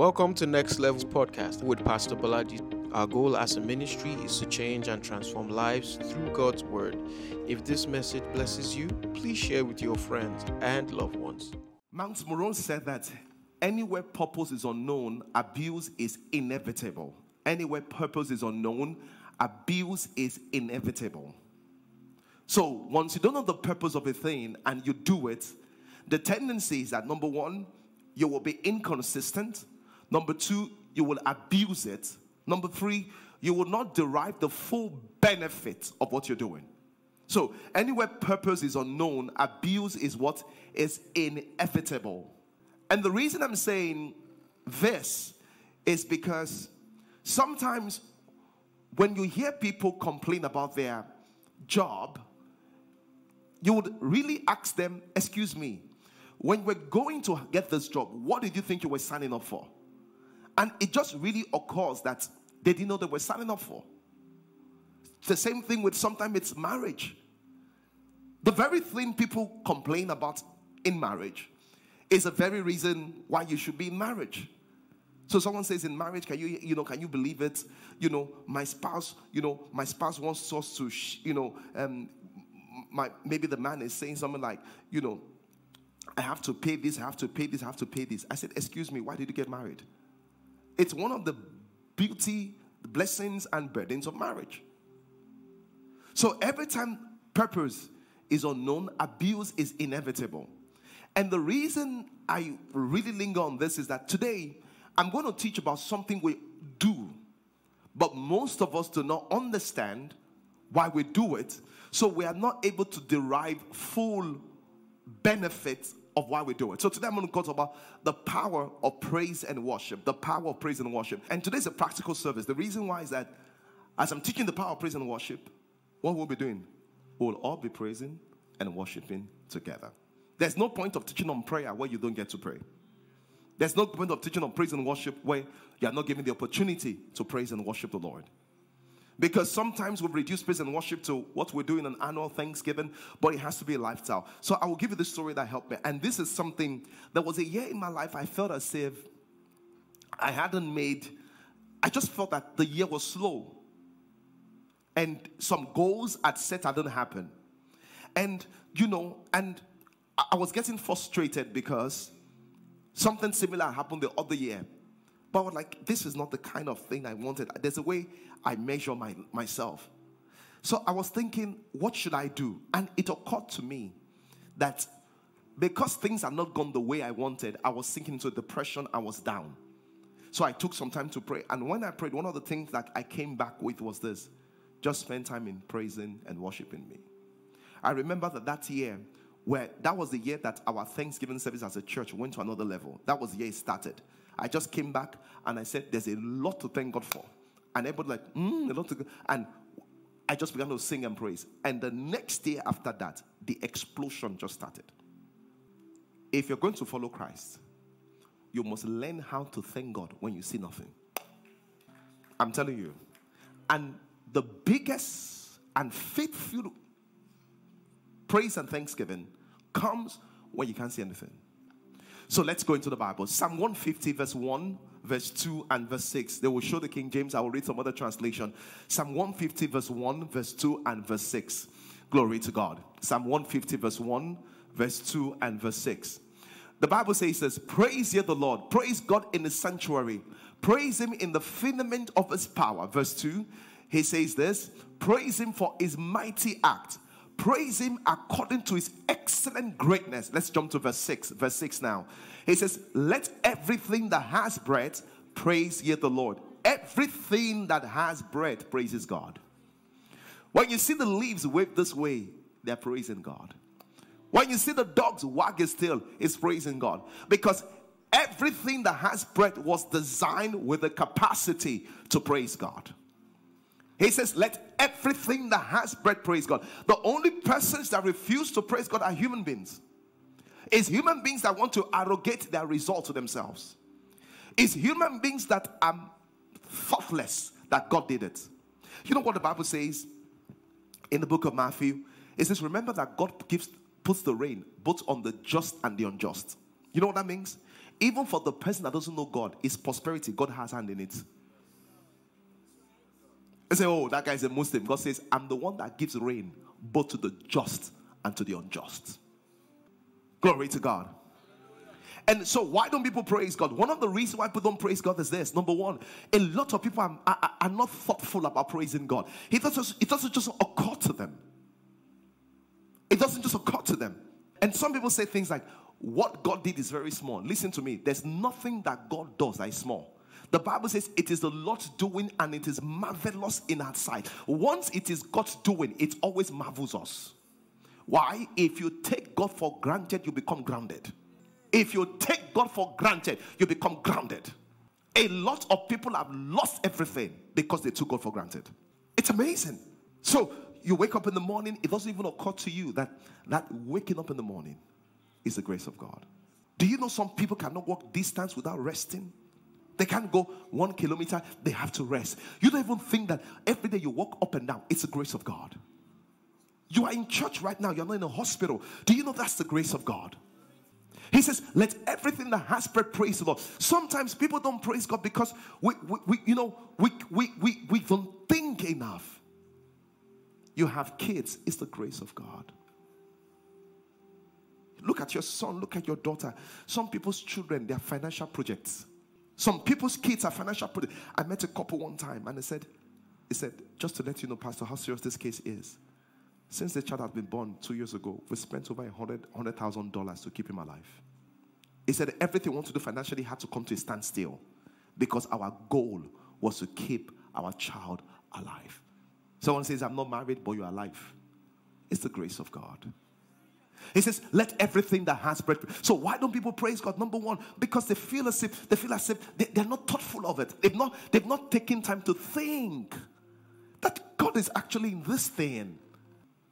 Welcome to Next Levels Podcast with Pastor Bolaji. Our goal as a ministry is to change and transform lives through God's Word. If this message blesses you, please share with your friends and loved ones. Myles Munroe said that anywhere purpose is unknown, abuse is inevitable. Anywhere purpose is unknown, abuse is inevitable. So once you don't know the purpose of a thing and you do it, the tendency is that number one, you will be inconsistent. Number two, you will abuse it. Number three, you will not derive the full benefit of what you're doing. So, anywhere purpose is unknown, abuse is what is inevitable. And the reason I'm saying this is because sometimes when you hear people complain about their job, you would really ask them, Excuse me, when we're going to get this job, what did you think you were signing up for? And it just really occurs that they didn't know they were signing up for. It's the same thing with sometimes it's marriage. The very thing people complain about in marriage is the very reason why you should be in marriage. So someone says in marriage, can you, you know, can you believe it? You know, my spouse, you know, my spouse wants us to, sh- you know, um, my maybe the man is saying something like, you know, I have to pay this, I have to pay this, I have to pay this. I said, excuse me, why did you get married? It's one of the beauty, blessings, and burdens of marriage. So every time purpose is unknown, abuse is inevitable. And the reason I really linger on this is that today I'm going to teach about something we do, but most of us do not understand why we do it. So we are not able to derive full benefits of why we do it. So today I'm going to talk about the power of praise and worship. The power of praise and worship. And today's a practical service. The reason why is that as I'm teaching the power of praise and worship, what we'll be doing, we'll all be praising and worshiping together. There's no point of teaching on prayer where you don't get to pray. There's no point of teaching on praise and worship where you are not given the opportunity to praise and worship the Lord. Because sometimes we reduce praise and worship to what we're doing an annual Thanksgiving, but it has to be a lifestyle. So I will give you the story that helped me. And this is something that was a year in my life I felt as if I hadn't made, I just felt that the year was slow. And some goals I'd set I didn't happen. And, you know, and I was getting frustrated because something similar happened the other year. But like, this is not the kind of thing I wanted. There's a way I measure my, myself. So I was thinking, what should I do? And it occurred to me that because things had not gone the way I wanted, I was sinking into depression, I was down. So I took some time to pray. And when I prayed, one of the things that I came back with was this just spend time in praising and worshiping me. I remember that that year, where that was the year that our Thanksgiving service as a church went to another level. That was the year it started. I just came back and I said, There's a lot to thank God for. And everybody like, mm, a lot to go. And I just began to sing and praise. And the next day after that, the explosion just started. If you're going to follow Christ, you must learn how to thank God when you see nothing. I'm telling you. And the biggest and faithful praise and thanksgiving comes when you can't see anything. So let's go into the Bible. Psalm 150, verse 1, verse 2, and verse 6. They will show the King James. I will read some other translation. Psalm 150, verse 1, verse 2, and verse 6. Glory to God. Psalm 150, verse 1, verse 2, and verse 6. The Bible says this Praise ye the Lord, praise God in the sanctuary, praise him in the firmament of his power. Verse 2, he says this Praise him for his mighty act praise him according to his excellent greatness. Let's jump to verse 6. Verse 6 now. He says, Let everything that has breath praise ye the Lord. Everything that has breath praises God. When you see the leaves wave this way, they're praising God. When you see the dogs wag his tail, it's praising God. Because everything that has breath was designed with the capacity to praise God. He says, Let everything that has breath praise God. The only persons that refuse to praise God are human beings. It's human beings that want to arrogate their result to themselves. It's human beings that are thoughtless that God did it. You know what the Bible says in the book of Matthew? It says, Remember that God gives puts the rain both on the just and the unjust. You know what that means? even for the person that doesn't know God, is prosperity. God has hand in it. They say, oh, that guy is a Muslim. God says, I'm the one that gives rain both to the just and to the unjust. Glory to God. And so, why don't people praise God? One of the reasons why people don't praise God is this. Number one, a lot of people are, are, are not thoughtful about praising God. It doesn't, it doesn't just occur to them. It doesn't just occur to them. And some people say things like, what God did is very small. Listen to me. There's nothing that God does that is small. The Bible says it is the Lord's doing and it is marvelous in our sight. Once it is God's doing, it always marvels us. Why? If you take God for granted, you become grounded. If you take God for granted, you become grounded. A lot of people have lost everything because they took God for granted. It's amazing. So you wake up in the morning, it doesn't even occur to you that that waking up in the morning is the grace of God. Do you know some people cannot walk distance without resting? They can't go one kilometer, they have to rest. You don't even think that every day you walk up and down, it's the grace of God. You are in church right now, you're not in a hospital. Do you know that's the grace of God? He says, Let everything that has breath praise the Lord. Sometimes people don't praise God because we, we, we you know, we, we, we, we don't think enough. You have kids, it's the grace of God. Look at your son, look at your daughter. Some people's children, they are financial projects. Some people's kids are financial projects. I met a couple one time and they said, he said, just to let you know, Pastor, how serious this case is. Since the child has been born two years ago, we spent over $100,000 $100, to keep him alive. He said everything we want to do financially had to come to a standstill because our goal was to keep our child alive. Someone says, I'm not married, but you're alive. It's the grace of God. He says, let everything that has breath. So why don't people praise God? Number one, because they feel as if they feel as if they, they're not thoughtful of it. They've not, they've not taken time to think that God is actually in this thing.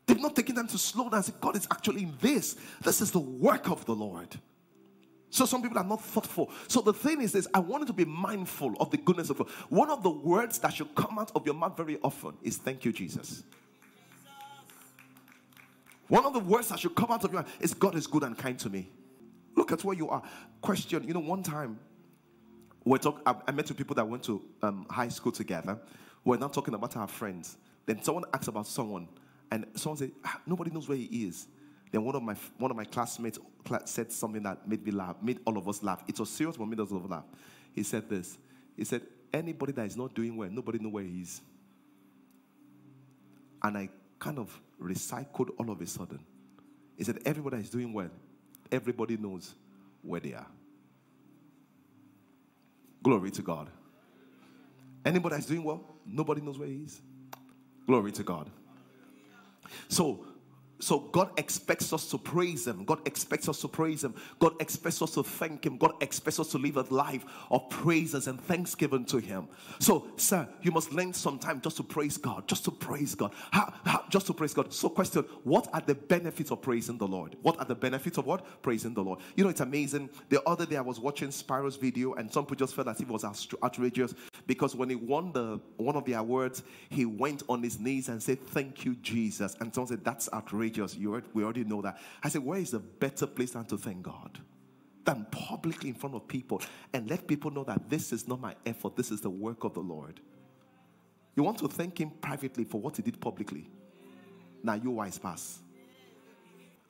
They've not taken time to slow down and say, God is actually in this. This is the work of the Lord. So some people are not thoughtful. So the thing is this, I want you to be mindful of the goodness of God. One of the words that should come out of your mouth very often is thank you, Jesus. One of the words that should come out of your mouth is God is good and kind to me. Look at where you are. Question, you know, one time we talk, I, I met two people that went to um, high school together. We're not talking about our friends. Then someone asked about someone, and someone said, ah, nobody knows where he is. Then one of my one of my classmates said something that made me laugh, made all of us laugh. It was serious, but made us all laugh. He said this. He said, anybody that is not doing well, nobody know where he is. And I kind of recycled all of a sudden. He said, everybody is doing well, everybody knows where they are. Glory to God. Anybody that's doing well, nobody knows where he is. Glory to God. So so God expects us to praise Him. God expects us to praise Him. God expects us to thank Him. God expects us to live a life of praises and thanksgiving to Him. So, sir, you must learn some time just to praise God, just to praise God, how, how, just to praise God. So, question: What are the benefits of praising the Lord? What are the benefits of what praising the Lord? You know, it's amazing. The other day I was watching Spyro's video, and some people just felt as if it was outrageous because when he won the one of the awards, he went on his knees and said, "Thank you, Jesus." And someone said, "That's outrageous." Outrageous. You, we already know that. I said, where is a better place than to thank God? Than publicly in front of people and let people know that this is not my effort, this is the work of the Lord. You want to thank Him privately for what He did publicly. Now, you wise pass.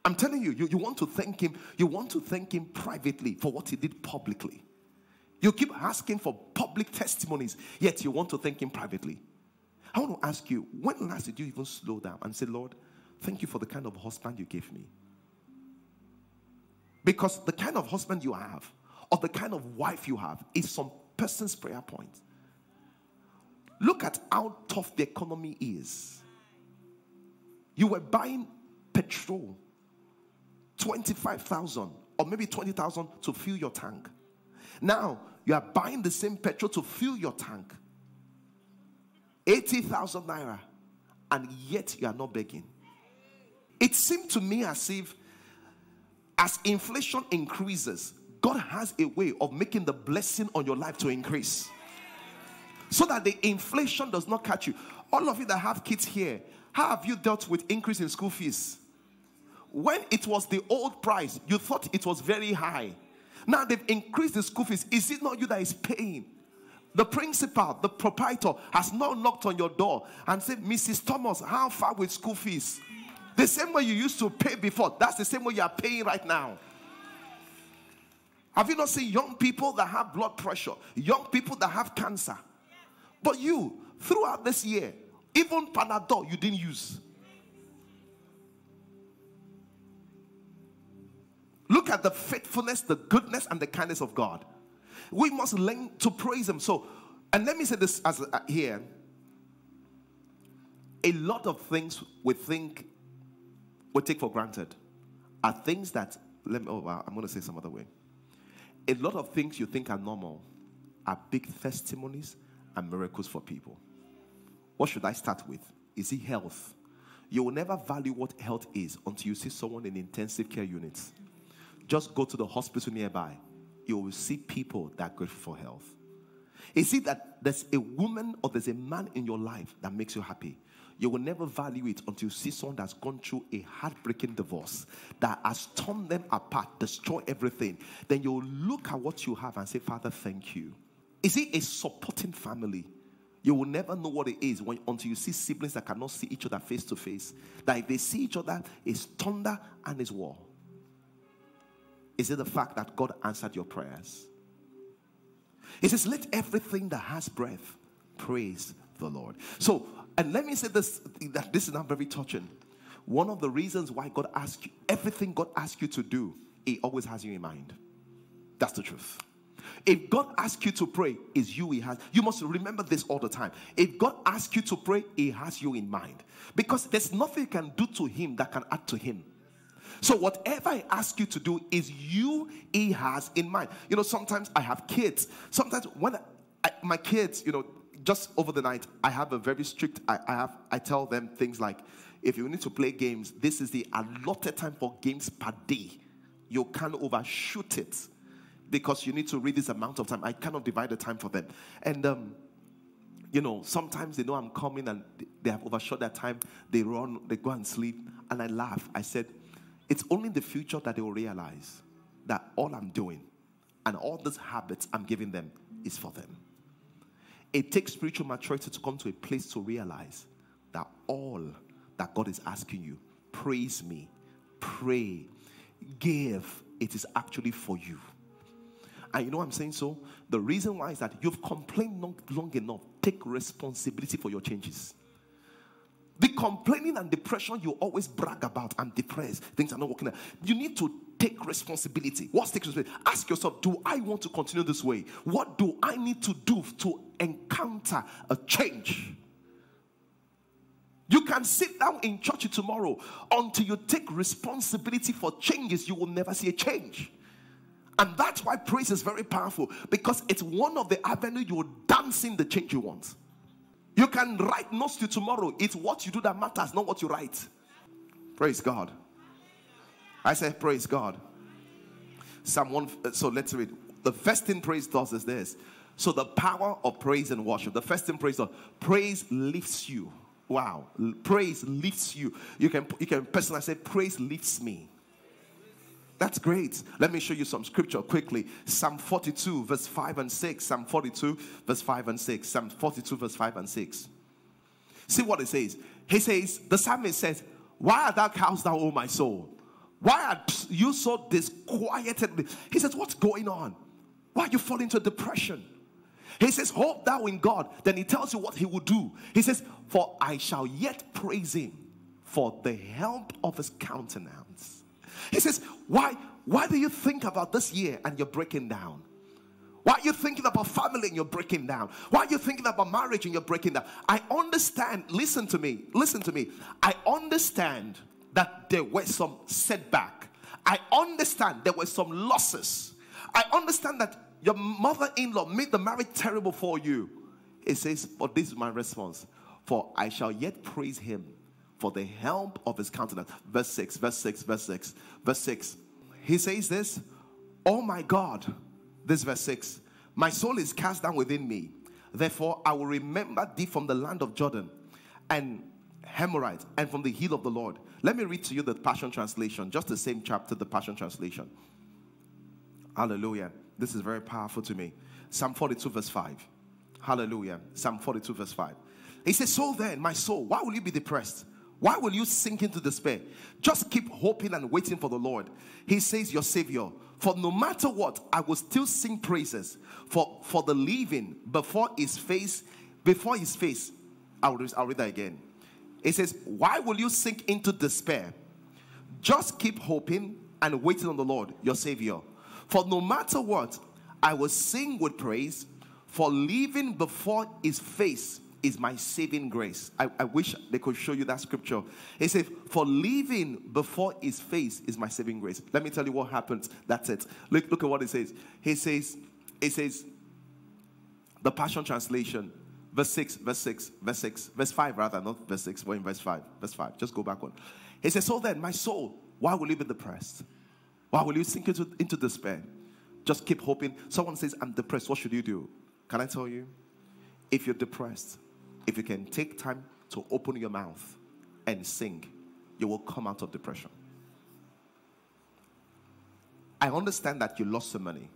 I'm telling you, you, you want to thank Him, you want to thank Him privately for what He did publicly. You keep asking for public testimonies, yet you want to thank Him privately. I want to ask you, when last did you even slow down and say, Lord, Thank you for the kind of husband you gave me. Because the kind of husband you have, or the kind of wife you have, is some person's prayer point. Look at how tough the economy is. You were buying petrol, 25,000 or maybe 20,000 to fill your tank. Now, you are buying the same petrol to fill your tank. 80,000 naira. And yet you are not begging. It seemed to me as if, as inflation increases, God has a way of making the blessing on your life to increase. So that the inflation does not catch you. All of you that have kids here, how have you dealt with increase in school fees? When it was the old price, you thought it was very high. Now they've increased the school fees. Is it not you that is paying? The principal, the proprietor, has not knocked on your door and said, Mrs. Thomas, how far with school fees? The same way you used to pay before, that's the same way you are paying right now. Have you not seen young people that have blood pressure, young people that have cancer? But you, throughout this year, even Panadol you didn't use. Look at the faithfulness, the goodness, and the kindness of God. We must learn to praise Him. So, and let me say this as uh, here. A lot of things we think we take for granted are things that let me. Oh, wow, I'm going to say some other way. A lot of things you think are normal are big testimonies and miracles for people. What should I start with? Is it health? You will never value what health is until you see someone in intensive care units. Just go to the hospital nearby. You will see people that are grateful for health. Is it that there's a woman or there's a man in your life that makes you happy? You will never value it until you see someone that's gone through a heartbreaking divorce that has torn them apart, destroy everything. Then you'll look at what you have and say, Father, thank you. Is it a supporting family? You will never know what it is when, until you see siblings that cannot see each other face to face. That if they see each other, it's thunder and it's war. Is it the fact that God answered your prayers? He says, Let everything that has breath praise the Lord. So, and let me say this that this is not very touching. One of the reasons why God asks you everything God asks you to do, He always has you in mind. That's the truth. If God asks you to pray, is you He has. You must remember this all the time. If God asks you to pray, He has you in mind. Because there's nothing you can do to Him that can add to Him. So whatever I ask you to do is you He has in mind. You know, sometimes I have kids. Sometimes when I, my kids, you know, just over the night, I have a very strict. I, I have. I tell them things like, if you need to play games, this is the allotted time for games per day. You can't overshoot it because you need to read this amount of time. I cannot divide the time for them. And um, you know, sometimes they know I'm coming and they have overshot their time. They run, they go and sleep, and I laugh. I said, it's only in the future that they will realize that all I'm doing and all these habits I'm giving them is for them. It takes spiritual maturity to come to a place to realize that all that God is asking you, praise me, pray, give, it is actually for you. And you know I'm saying? So, the reason why is that you've complained long, long enough. Take responsibility for your changes. The complaining and depression you always brag about, I'm depressed, things are not working out. You need to take responsibility. What's take responsibility? Ask yourself, do I want to continue this way? What do I need to do to encounter a change? You can sit down in church tomorrow until you take responsibility for changes, you will never see a change. And that's why praise is very powerful because it's one of the avenues you're dancing the change you want. You can write notes to tomorrow. It's what you do that matters, not what you write. Praise God. I said, Praise God. Psalm 1. Uh, so let's read. The first thing praise does is this. So the power of praise and worship. The first thing praise does. Praise lifts you. Wow. Praise lifts you. You can you can personally say, Praise lifts me. That's great. Let me show you some scripture quickly. Psalm 42, verse 5 and 6. Psalm 42, verse 5 and 6. Psalm 42, verse 5 and 6. See what it says. He says, the psalmist says, Why art thou cast down, O my soul? Why are you so disquieted? He says, What's going on? Why you falling into depression? He says, Hope thou in God. Then he tells you what he will do. He says, For I shall yet praise him for the help of his countenance he says, Why, why do you think about this year and you're breaking down? Why are you thinking about family and you're breaking down? Why are you thinking about marriage and you're breaking down? I understand. Listen to me. Listen to me. I understand that there was some setback. I understand there were some losses. I understand that your mother in law made the marriage terrible for you. It says, But this is my response. For I shall yet praise him for the help of his countenance. Verse 6, verse 6, verse 6, verse 6. He says this, Oh my God, this verse 6. My soul is cast down within me. Therefore, I will remember thee from the land of Jordan and Hermonites and from the heel of the Lord. Let me read to you the Passion Translation, just the same chapter, the Passion Translation. Hallelujah. This is very powerful to me. Psalm 42, verse 5. Hallelujah. Psalm 42, verse 5. He says, So then, my soul, why will you be depressed? Why will you sink into despair? Just keep hoping and waiting for the Lord. He says, Your Savior. For no matter what, I will still sing praises for, for the living before his face, before his face. I'll, I'll read that again. It says, Why will you sink into despair? Just keep hoping and waiting on the Lord, your Savior. For no matter what, I will sing with praise, for living before his face is my saving grace. I, I, wish they could show you that scripture. It says, For living before his face is my saving grace. Let me tell you what happens. That's it. Look, look at what it says. He says, It says, the Passion Translation, verse 6, verse 6, verse 6, verse 5, rather, not verse 6, but in verse 5. Verse 5. Just go back one. He says, So then, my soul, why will you be depressed? Why will you sink into, into despair? Just keep hoping. Someone says, I'm depressed. What should you do? Can I tell you? If you're depressed, if you can take time to open your mouth and sing, you will come out of depression. I understand that you lost some money.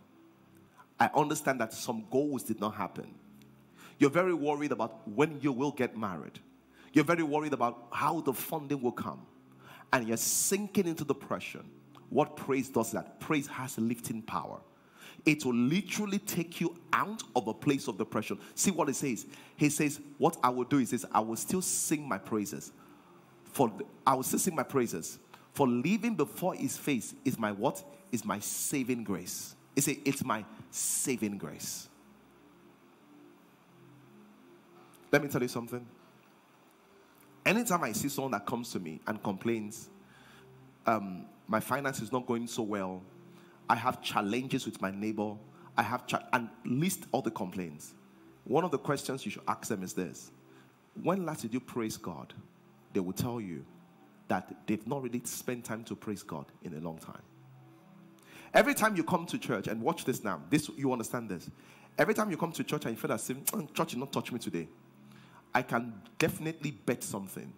I understand that some goals did not happen. You're very worried about when you will get married. You're very worried about how the funding will come. And you're sinking into depression. What praise does that? Praise has lifting power it will literally take you out of a place of depression. See what it says. He says, What I will do is this I will still sing my praises. For I will still sing my praises. For living before his face is my what? Is my saving grace. It's, it's my saving grace. Let me tell you something. Anytime I see someone that comes to me and complains, um, my finance is not going so well, I have challenges with my neighbor. I have, cha- and list all the complaints. One of the questions you should ask them is this When last did you praise God? They will tell you that they've not really spent time to praise God in a long time. Every time you come to church, and watch this now, this you understand this. Every time you come to church and you feel that mm, church did not touch me today, I can definitely bet something.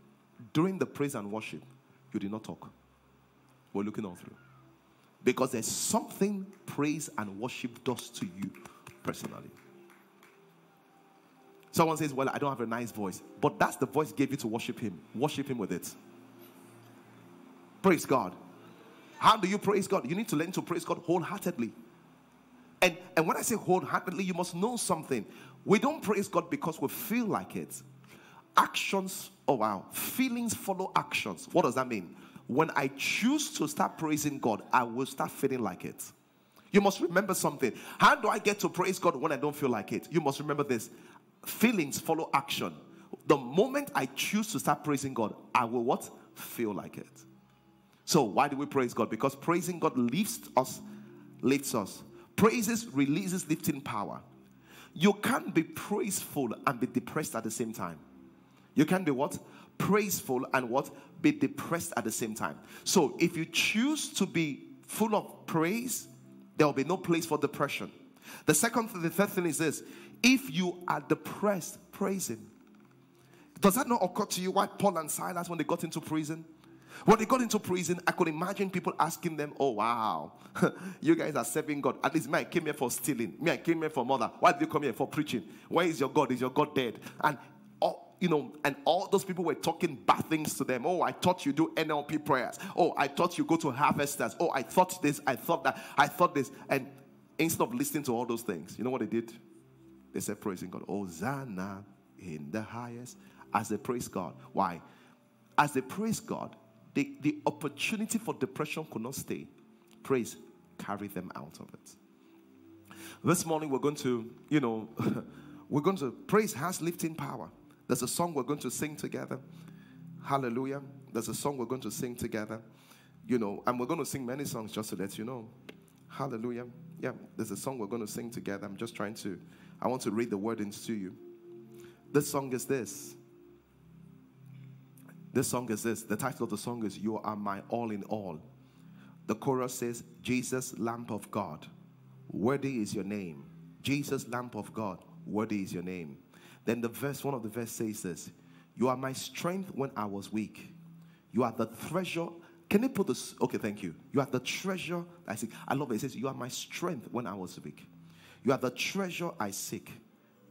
During the praise and worship, you did not talk. We're looking all through. Because there's something praise and worship does to you personally. Someone says, Well, I don't have a nice voice. But that's the voice gave you to worship Him. Worship Him with it. Praise God. How do you praise God? You need to learn to praise God wholeheartedly. And, and when I say wholeheartedly, you must know something. We don't praise God because we feel like it. Actions, oh wow, feelings follow actions. What does that mean? when I choose to start praising God, I will start feeling like it. You must remember something. How do I get to praise God when I don't feel like it? You must remember this feelings follow action. The moment I choose to start praising God, I will what? Feel like it. So, why do we praise God? Because praising God lifts us, lifts us. Praises releases lifting power. You can't be praiseful and be depressed at the same time. You can be what? Praiseful and what? be depressed at the same time. So if you choose to be full of praise, there will be no place for depression. The second, the third thing is this: if you are depressed, praise Him. Does that not occur to you why Paul and Silas, when they got into prison, when they got into prison, I could imagine people asking them, Oh, wow, you guys are serving God. At least me, I came here for stealing. Me, I came here for murder. Why did you come here for preaching? Where is your God? Is your God dead? And all, you know, and all those people were talking bad things to them. Oh, I thought you do NLP prayers. Oh, I thought you go to harvesters. Oh, I thought this, I thought that, I thought this. And instead of listening to all those things, you know what they did? They said, praising God. Hosanna in the highest. As they praise God. Why? As they praise God, the, the opportunity for depression could not stay. Praise carry them out of it. This morning we're going to, you know, we're going to praise has lifting power. There's a song we're going to sing together. Hallelujah. There's a song we're going to sing together. You know, and we're going to sing many songs just to let you know. Hallelujah. Yeah, there's a song we're going to sing together. I'm just trying to, I want to read the wordings to you. This song is this. This song is this. The title of the song is You Are My All in All. The chorus says, Jesus, Lamb of God, worthy is your name. Jesus, Lamb of God, worthy is your name. Then the verse, one of the verse says this You are my strength when I was weak. You are the treasure Can they put this? Okay, thank you. You are the treasure I seek. I love it. It says, You are my strength when I was weak. You are the treasure I seek.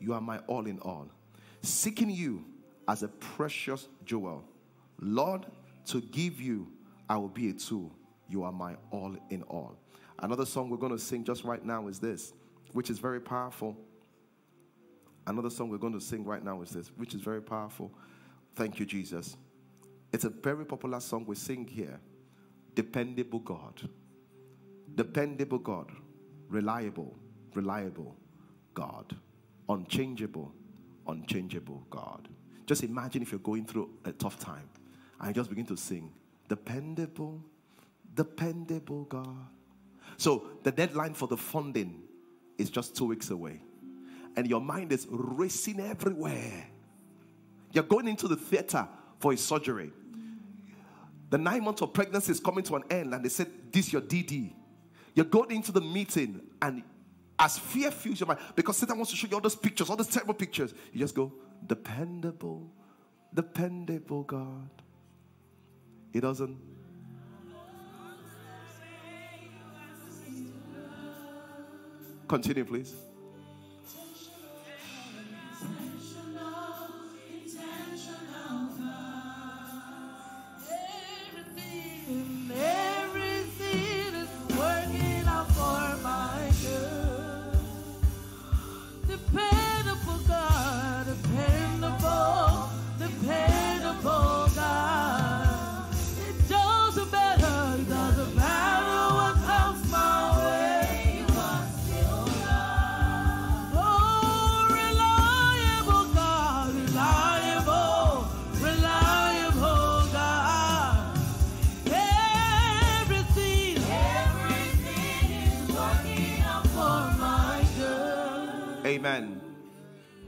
You are my all in all. Seeking you as a precious jewel. Lord, to give you, I will be a tool. You are my all in all. Another song we're going to sing just right now is this, which is very powerful. Another song we're going to sing right now is this, which is very powerful. Thank you, Jesus. It's a very popular song we sing here. Dependable God. Dependable God. Reliable, reliable God. Unchangeable, unchangeable God. Just imagine if you're going through a tough time you just begin to sing, Dependable, dependable God. So the deadline for the funding is just two weeks away. And your mind is racing everywhere. You're going into the theater for a surgery. The nine months of pregnancy is coming to an end, and they said, This your DD. You're going into the meeting, and as fear fills your mind, because Satan wants to show you all those pictures, all those terrible pictures, you just go, Dependable, dependable God. He doesn't Continue, please.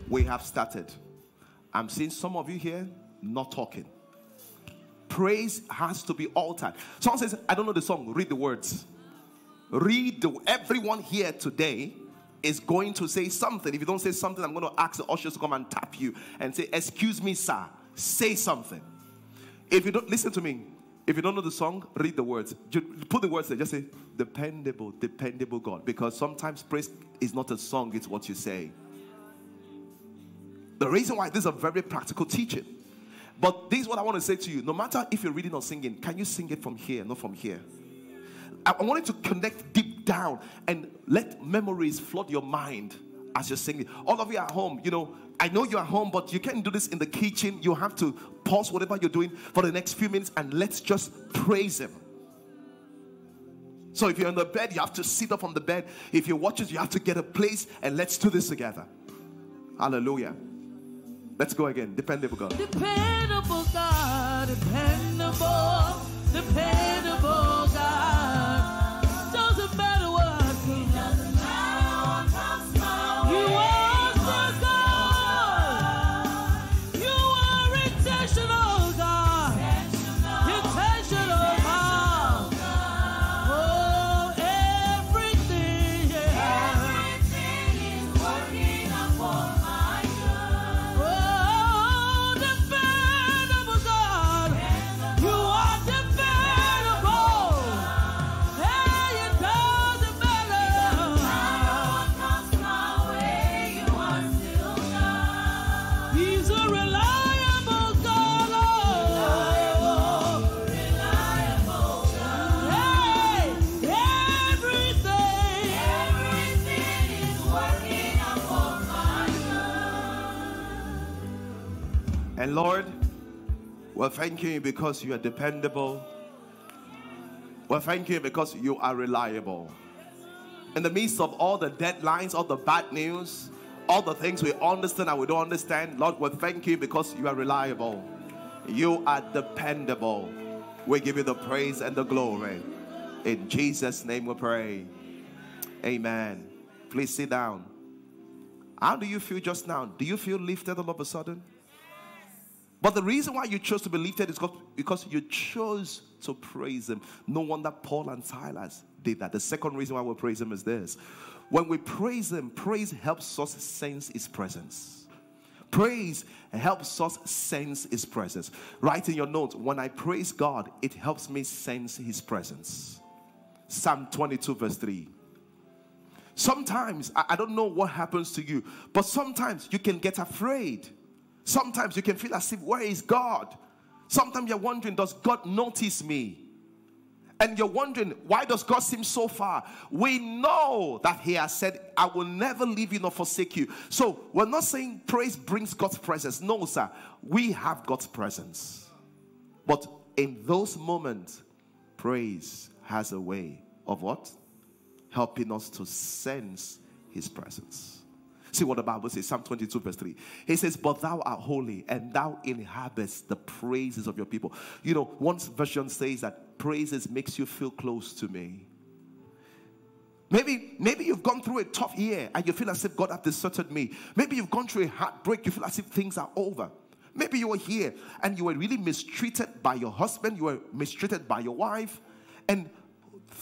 We have started. I'm seeing some of you here not talking. Praise has to be altered. Someone says, I don't know the song. Read the words. Read the everyone here today is going to say something. If you don't say something, I'm going to ask the ushers to come and tap you and say, Excuse me, sir. Say something. If you don't listen to me, if you don't know the song, read the words. Put the words there. Just say, dependable, dependable God. Because sometimes praise is not a song, it's what you say. The reason why this is a very practical teaching. But this is what I want to say to you. No matter if you're reading or singing, can you sing it from here, not from here? I, I want you to connect deep down and let memories flood your mind as you're singing. All of you at home, you know, I know you're at home, but you can't do this in the kitchen. You have to pause whatever you're doing for the next few minutes and let's just praise Him. So if you're in the bed, you have to sit up on the bed. If you're watching, you have to get a place and let's do this together. Hallelujah. Let's go again. Dependable God. Dependable God. Dependable. Dependable God. Lord, we're thanking you because you are dependable. We're thanking you because you are reliable. In the midst of all the deadlines, all the bad news, all the things we understand and we don't understand, Lord, we thank you because you are reliable. You are dependable. We give you the praise and the glory. In Jesus' name we pray. Amen. Please sit down. How do you feel just now? Do you feel lifted all of a sudden? But the reason why you chose to be lifted is because you chose to praise Him. No wonder Paul and Silas did that. The second reason why we praise Him is this when we praise Him, praise helps us sense His presence. Praise helps us sense His presence. Write in your notes, when I praise God, it helps me sense His presence. Psalm 22, verse 3. Sometimes, I, I don't know what happens to you, but sometimes you can get afraid. Sometimes you can feel as if, where is God? Sometimes you're wondering, does God notice me? And you're wondering, why does God seem so far? We know that He has said, I will never leave you nor forsake you. So we're not saying praise brings God's presence. No, sir. We have God's presence. But in those moments, praise has a way of what? Helping us to sense His presence. See what the Bible says, Psalm 22, verse 3. He says, But thou art holy, and thou inhabitest the praises of your people. You know, one version says that praises makes you feel close to me. Maybe, maybe you've gone through a tough year and you feel as if God has deserted me. Maybe you've gone through a heartbreak, you feel as if things are over. Maybe you were here and you were really mistreated by your husband, you were mistreated by your wife, and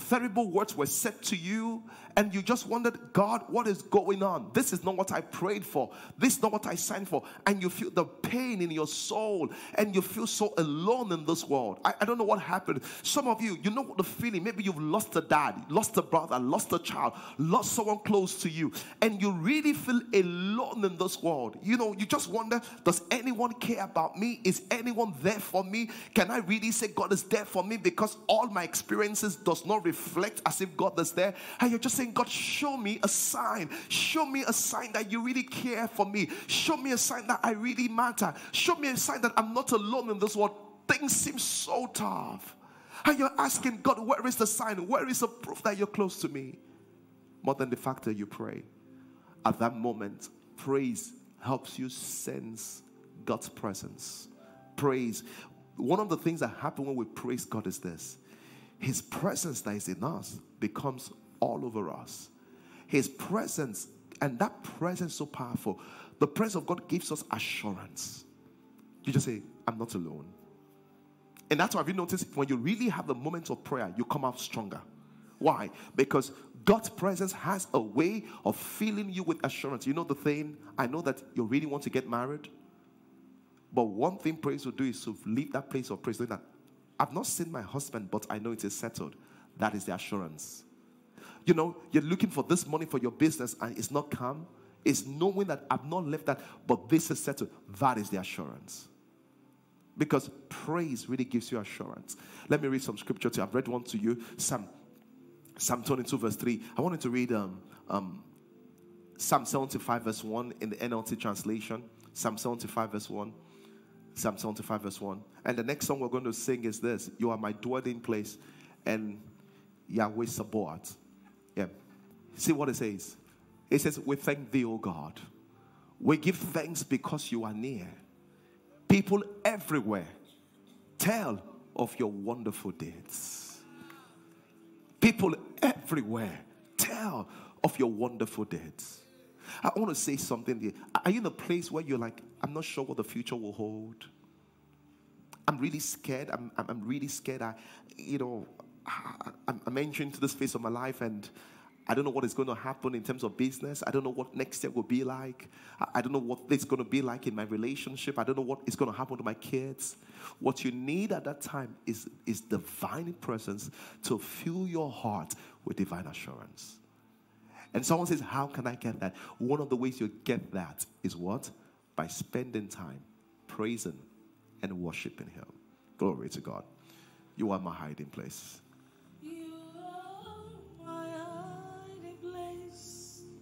terrible words were said to you, and you just wondered, God, what is going on? This is not what I prayed for. This is not what I signed for. And you feel the pain in your soul, and you feel so alone in this world. I, I don't know what happened. Some of you, you know the feeling. Maybe you've lost a dad, lost a brother, lost a child, lost someone close to you, and you really feel alone in this world. You know, you just wonder, does anyone care about me? Is anyone there for me? Can I really say God is there for me because all my experiences does not reflect as if God is there? And you're just saying, God, show me a sign. Show me a sign that you really care for me. Show me a sign that I really matter. Show me a sign that I'm not alone in this world. Things seem so tough. And you're asking God, where is the sign? Where is the proof that you're close to me? More than the fact that you pray. At that moment, praise helps you sense God's presence. Praise. One of the things that happen when we praise God is this His presence that is in us becomes all over us. His presence, and that presence so powerful. The presence of God gives us assurance. You just say, I'm not alone. And that's why have you noticed when you really have a moment of prayer, you come out stronger. Why? Because God's presence has a way of filling you with assurance. You know the thing, I know that you really want to get married. But one thing praise will do is to leave that place of praise. That I've not seen my husband, but I know it is settled. That is the assurance. You know, you're looking for this money for your business and it's not come. It's knowing that I've not left that, but this is settled. That is the assurance. Because praise really gives you assurance. Let me read some scripture to you. I've read one to you. Psalm, Psalm 22, verse 3. I wanted to read um, um, Psalm 75, verse 1 in the NLT translation. Psalm 75, verse 1. Psalm 75, verse 1. And the next song we're going to sing is this You are my dwelling place, and Yahweh Sabaoth. See what it says? It says, We thank thee, O God. We give thanks because you are near. People everywhere tell of your wonderful deeds. People everywhere tell of your wonderful deeds. I want to say something here. Are you in a place where you're like, I'm not sure what the future will hold? I'm really scared. I'm, I'm really scared. I, you know, I'm entering into this phase of my life and I don't know what is going to happen in terms of business. I don't know what next year will be like. I don't know what it's going to be like in my relationship. I don't know what is going to happen to my kids. What you need at that time is, is divine presence to fill your heart with divine assurance. And someone says, How can I get that? One of the ways you get that is what? By spending time praising and worshiping Him. Glory to God. You are my hiding place.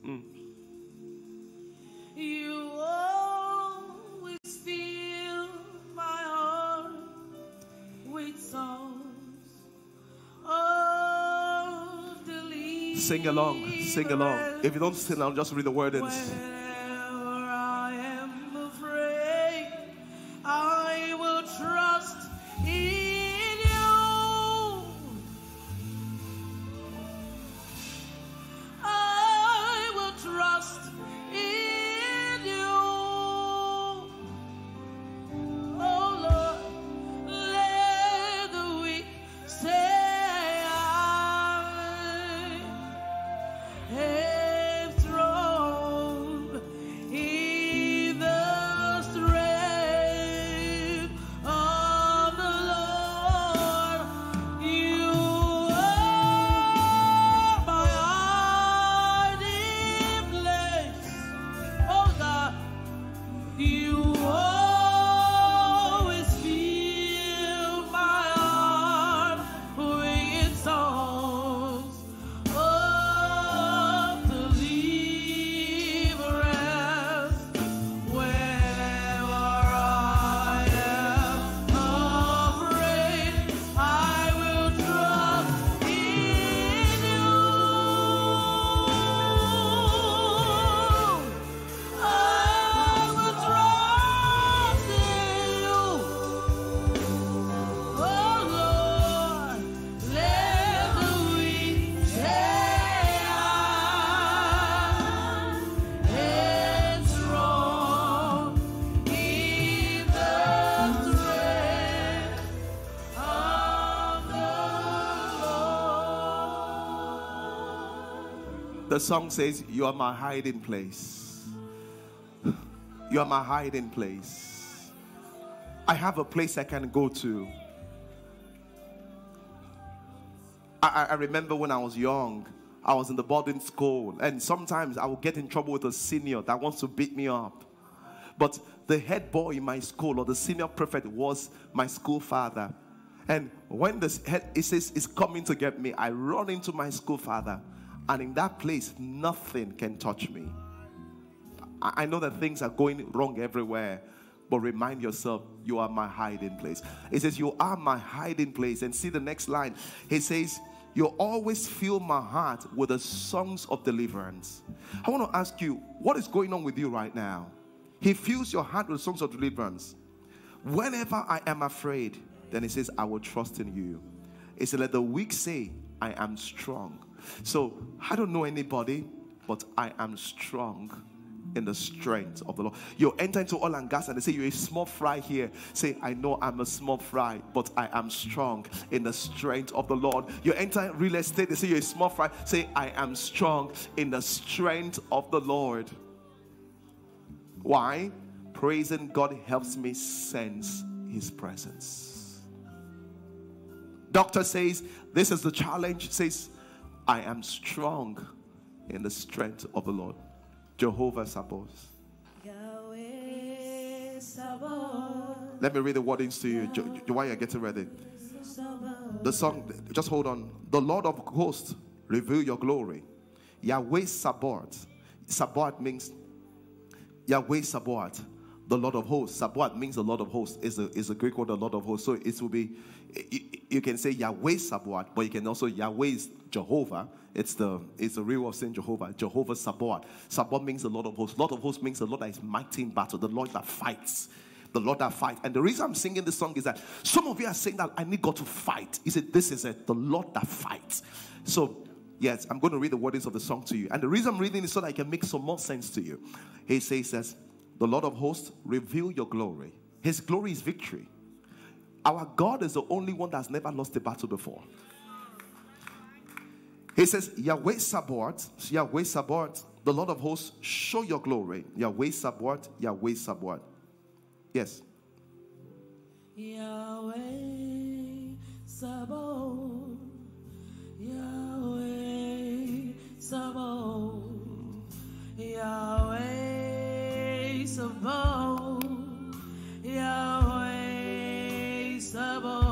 Mm. You always fill my heart with songs. Sing along, sing along. If you don't sing along, just read the words. Whenever The song says, You are my hiding place. You are my hiding place. I have a place I can go to. I, I- remember when I was young, I was in the boarding school, and sometimes I would get in trouble with a senior that wants to beat me up. But the head boy in my school or the senior prefect was my school father. And when the head he says is coming to get me, I run into my school father, and in that place, nothing can touch me. I know that things are going wrong everywhere, but remind yourself, you are my hiding place. It says, You are my hiding place. And see the next line. He says, You always fill my heart with the songs of deliverance. I want to ask you, what is going on with you right now? He fills your heart with songs of deliverance. Whenever I am afraid, then he says, I will trust in you. He said, Let the weak say, I am strong. So I don't know anybody, but I am strong in the strength of the Lord. You enter into oil and gas and they say, You're a small fry here. Say, I know I'm a small fry, but I am strong in the strength of the Lord. You enter real estate, they say, You're a small fry. Say, I am strong in the strength of the Lord. Why? Praising God helps me sense His presence. Doctor says, This is the challenge. Says, I am strong in the strength of the Lord. Jehovah Sabaoth. Let me read the wordings to you while you're getting ready. The song, just hold on. The Lord of hosts, reveal your glory. Yahweh Sabaoth. Sabaoth means Yahweh Sabaoth, the Lord of hosts. Sabaoth means the Lord of hosts. Is a is a Greek word, the Lord of hosts. So it will be. You, you can say Yahweh Sabaoth, but you can also Yahweh is Jehovah. It's the it's the real of saying Jehovah. Jehovah Sabaoth. Sabaoth means the Lord of hosts. Lord of hosts means the Lord that is mighty in battle. The Lord that fights. The Lord that fights. And the reason I'm singing this song is that some of you are saying that I need God to fight. He said, This is it, the Lord that fights. So Yes, I'm going to read the wordings of the song to you. And the reason I'm reading is so that I can make some more sense to you. He says, says, The Lord of hosts, reveal your glory. His glory is victory. Our God is the only one that's never lost a battle before. He says, Yahweh Sabaoth, Yahweh Sabaoth, the Lord of hosts, show your glory. Yahweh Sabaoth, Yahweh Sabaoth. Yes. Yahweh Sabaoth, Yahweh Sabaoth, Yahweh Sabaoth, Yahweh Sabaoth,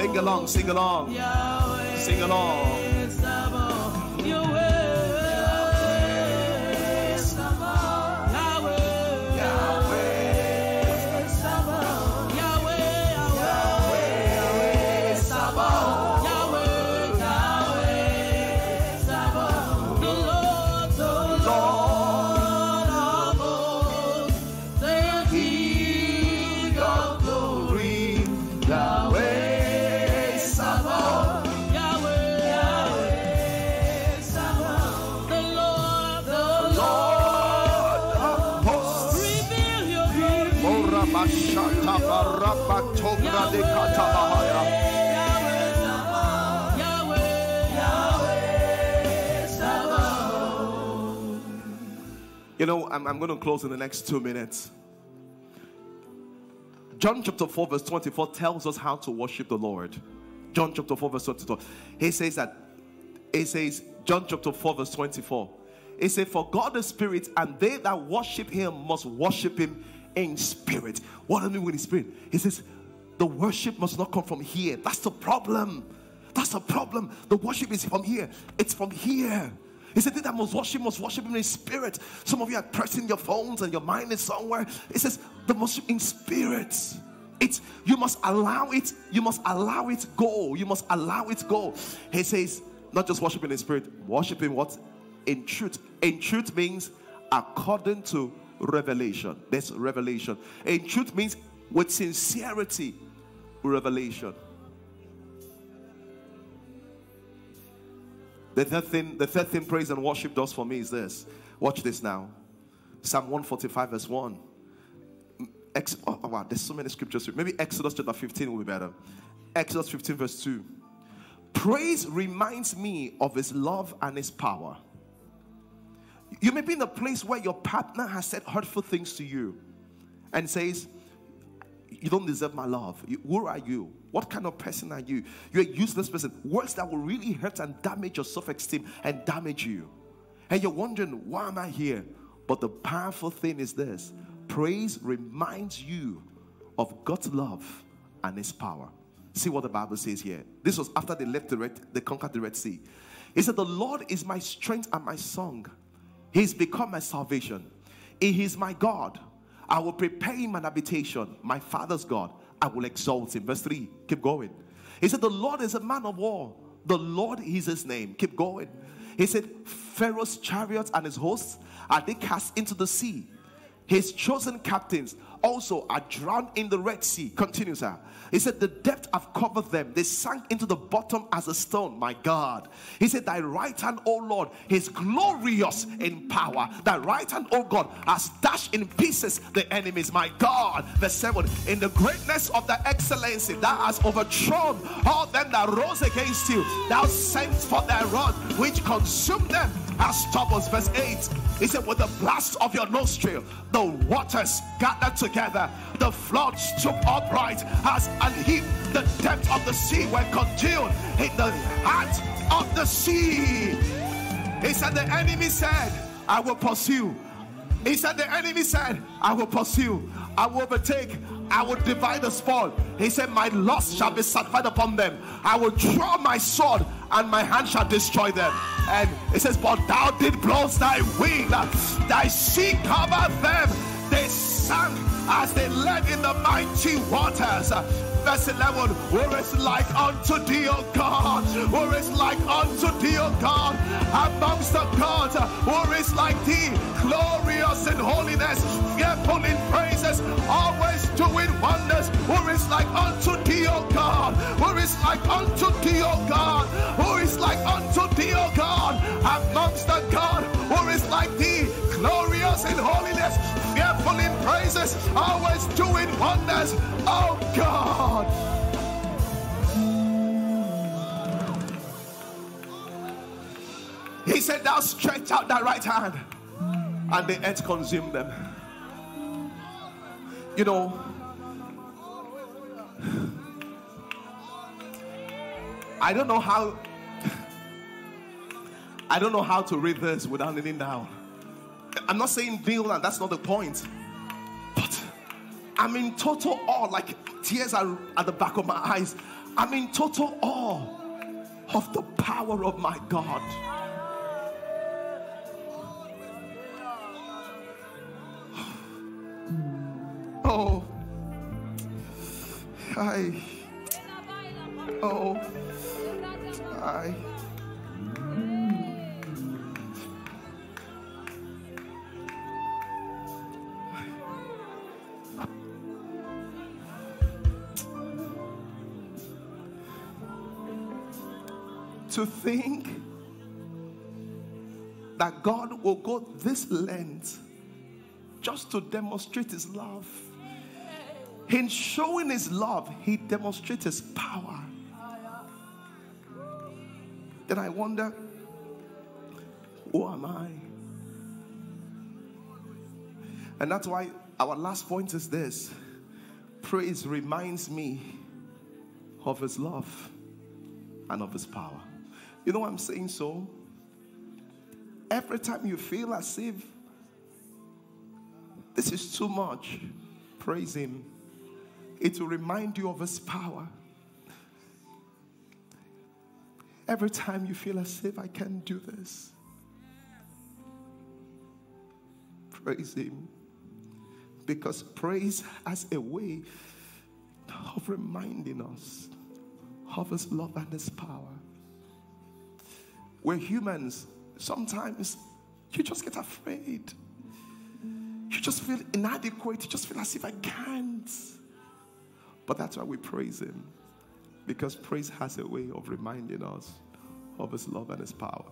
Sing along, sing along. Sing along. You know, I'm, I'm going to close in the next two minutes. John chapter 4, verse 24 tells us how to worship the Lord. John chapter 4, verse 24. He says that, he says, John chapter 4, verse 24. He said, For God is spirit, and they that worship him must worship him in spirit. What does it mean with spirit? He says, The worship must not come from here. That's the problem. That's the problem. The worship is from here. It's from here. He said, that must worship must worship in spirit. Some of you are pressing your phones and your mind is somewhere. It says, The worship in spirit. It's you must allow it, you must allow it go. You must allow it go. He says, not just worshiping in spirit, worshiping what? In truth. In truth means according to revelation. That's revelation. In truth means with sincerity, revelation. The third thing, the third thing praise and worship does for me is this. Watch this now. Psalm 145, verse 1. Ex- oh, oh, wow, there's so many scriptures. Maybe Exodus chapter 15 will be better. Exodus 15, verse 2. Praise reminds me of his love and his power. You may be in a place where your partner has said hurtful things to you and says, You don't deserve my love. Who are you? What kind of person are you? You're a useless person. Words that will really hurt and damage your self esteem and damage you. And you're wondering, Why am I here? But the powerful thing is this praise reminds you of God's love and His power. See what the Bible says here. This was after they left the Red, they conquered the Red Sea. He said, The Lord is my strength and my song. He's become my salvation. He is my God. I will prepare him an habitation, my father's God. I will exalt him. Verse 3, keep going. He said, The Lord is a man of war. The Lord is his name. Keep going. He said, Pharaoh's chariots and his hosts are they cast into the sea. His chosen captains also are drowned in the Red Sea. Continue, sir. He said, The depth have covered them. They sank into the bottom as a stone. My God. He said, Thy right hand, O Lord, is glorious in power. Thy right hand, O God, has dashed in pieces the enemies. My God. Verse 7 In the greatness of thy excellency, thou hast overthrown all them that rose against you. Thou sent for thy rod, which consumed them as troubles. Verse 8. He said, With the blast of your nostril, the waters gathered together, the floods took upright as an heap. The depth of the sea were congealed in the heart of the sea. He said, The enemy said, I will pursue. He said, The enemy said, I will pursue, I will overtake, I will divide the spoil. He said, My loss shall be satisfied upon them. I will draw my sword, and my hand shall destroy them. And it says, But thou did blow thy wing, thy sea covered them. They sank as they led in the mighty waters. Verse 11, who is like unto thee, O God? Who is like unto thee, O God? Amongst the gods, who is like thee? Glorious in holiness, fearful in praises, always doing wonders. Who is like unto thee, O God? Who is like unto thee, O God? Who is like unto thee, O God? Amongst the God, who is like thee? Glorious in holiness, in praises, always doing wonders. Oh God. He said, Thou stretch out thy right hand, and the earth consumed them. You know, I don't know how. I don't know how to read this without kneeling down. I'm not saying down, that's not the point. But I'm in total awe, like tears are at the back of my eyes. I'm in total awe of the power of my God. Oh, I, oh, I. to think that God will go this length just to demonstrate his love. In showing his love, he demonstrates his power. Then I wonder, who am I? And that's why our last point is this praise reminds me of his love and of his power. You know why I'm saying so? Every time you feel as if this is too much, praise him. It will remind you of his power. Every time you feel as if I can't do this, praise him. Because praise has a way of reminding us of his love and his power. We're humans. Sometimes you just get afraid. You just feel inadequate. You just feel as if I can't. But that's why we praise Him. Because praise has a way of reminding us of His love and His power.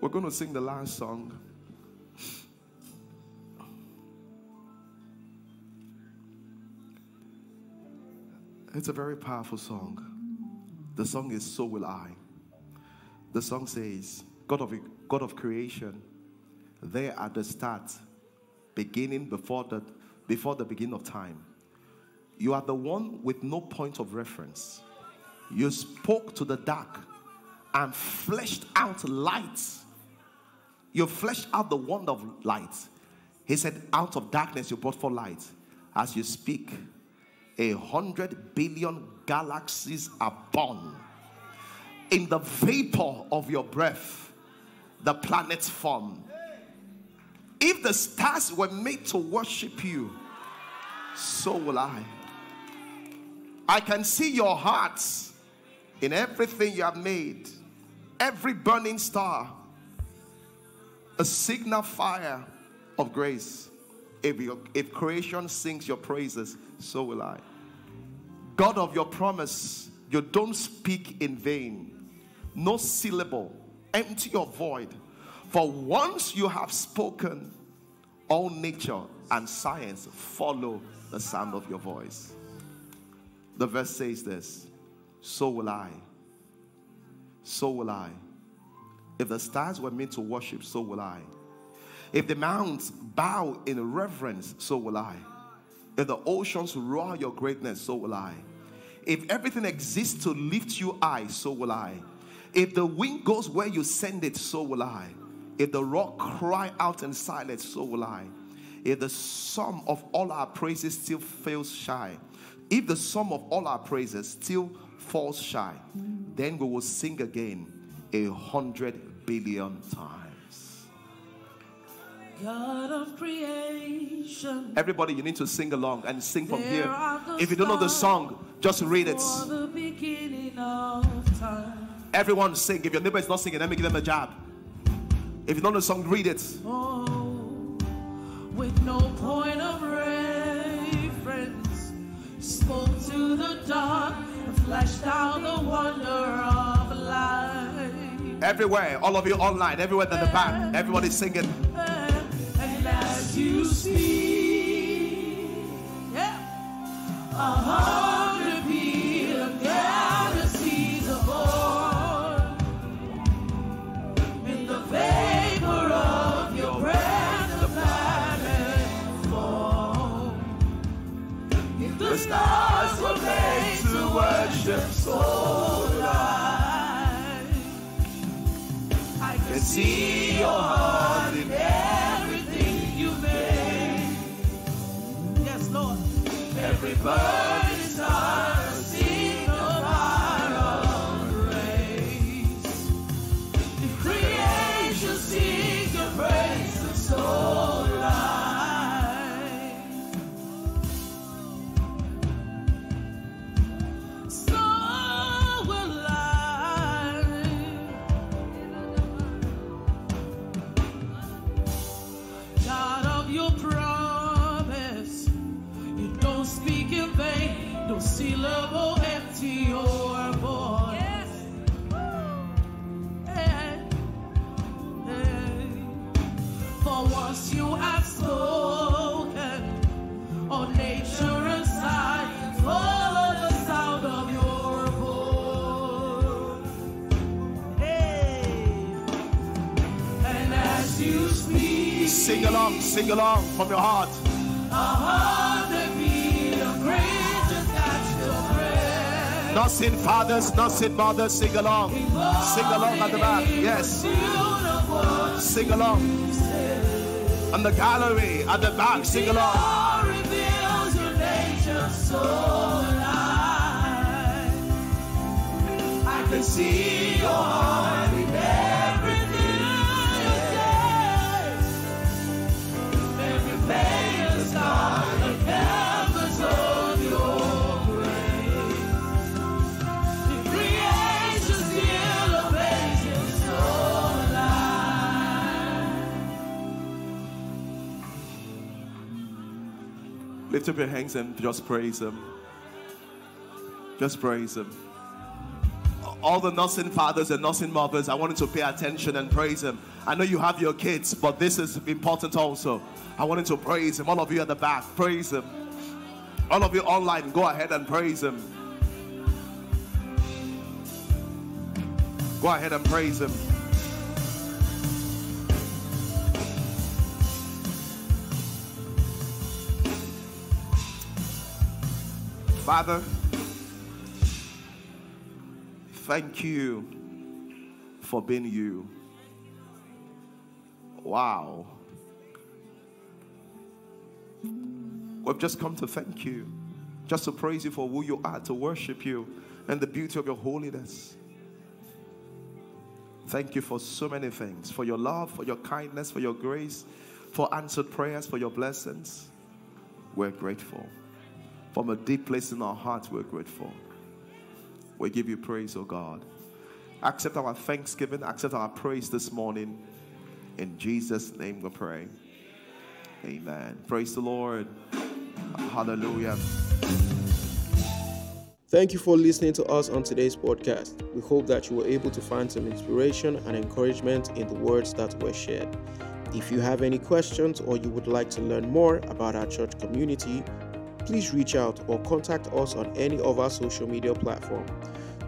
We're going to sing the last song. It's a very powerful song. The song is So Will I. The song says, God of, God of creation, there at the start, beginning before the, before the beginning of time, you are the one with no point of reference. You spoke to the dark and fleshed out light. You fleshed out the wonder of light. He said, Out of darkness you brought forth light. As you speak, a hundred billion galaxies are born. In the vapor of your breath, the planets form. If the stars were made to worship you, so will I. I can see your hearts in everything you have made, every burning star, a signal fire of grace. If, your, if creation sings your praises, so will I. God of your promise, you don't speak in vain. No syllable, empty or void. For once you have spoken, all nature and science follow the sound of your voice. The verse says this So will I. So will I. If the stars were meant to worship, so will I. If the mountains bow in reverence, so will I. If the oceans roar your greatness, so will I. If everything exists to lift you high, so will I. If the wind goes where you send it, so will I. If the rock cry out in silence, so will I. If the sum of all our praises still fails shy, if the sum of all our praises still falls shy, then we will sing again a hundred billion times. God of creation. Everybody, you need to sing along and sing from here. If you don't know the song, just read it. Everyone sing. If your neighbor is not singing, let me give them a jab. If you don't know the song, read it. Oh, with no point of reference, spoke to the dark and flashed out the wonder of life. Everywhere, all of you online, everywhere in the back, everybody's singing. And as you speak, yeah, a worship so light, I can see your heart in everything you made. Yes, Lord. Every speak in vain, no syllable empty or void. Hey, hey. For once you have spoken, all nature and science follow the sound of your voice. Hey. And as you speak, Sing along, sing along from your heart. Nothing fathers, nothing mothers, sing along. Sing along at the back, yes. Sing along. On the gallery, at the back, sing along. I can see your heart up your hands and just praise Him. Just praise Him. All the nursing fathers and nursing mothers, I wanted to pay attention and praise Him. I know you have your kids, but this is important also. I wanted to praise Him. All of you at the back, praise Him. All of you online, go ahead and praise Him. Go ahead and praise Him. Father, thank you for being you. Wow. We've just come to thank you, just to praise you for who you are, to worship you and the beauty of your holiness. Thank you for so many things for your love, for your kindness, for your grace, for answered prayers, for your blessings. We're grateful. From a deep place in our hearts, we're grateful. We give you praise, oh God. Accept our thanksgiving, accept our praise this morning. In Jesus' name we pray. Amen. Praise the Lord. Hallelujah. Thank you for listening to us on today's podcast. We hope that you were able to find some inspiration and encouragement in the words that were shared. If you have any questions or you would like to learn more about our church community, please reach out or contact us on any of our social media platforms.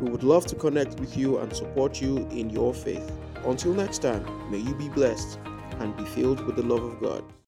We would love to connect with you and support you in your faith. Until next time, may you be blessed and be filled with the love of God.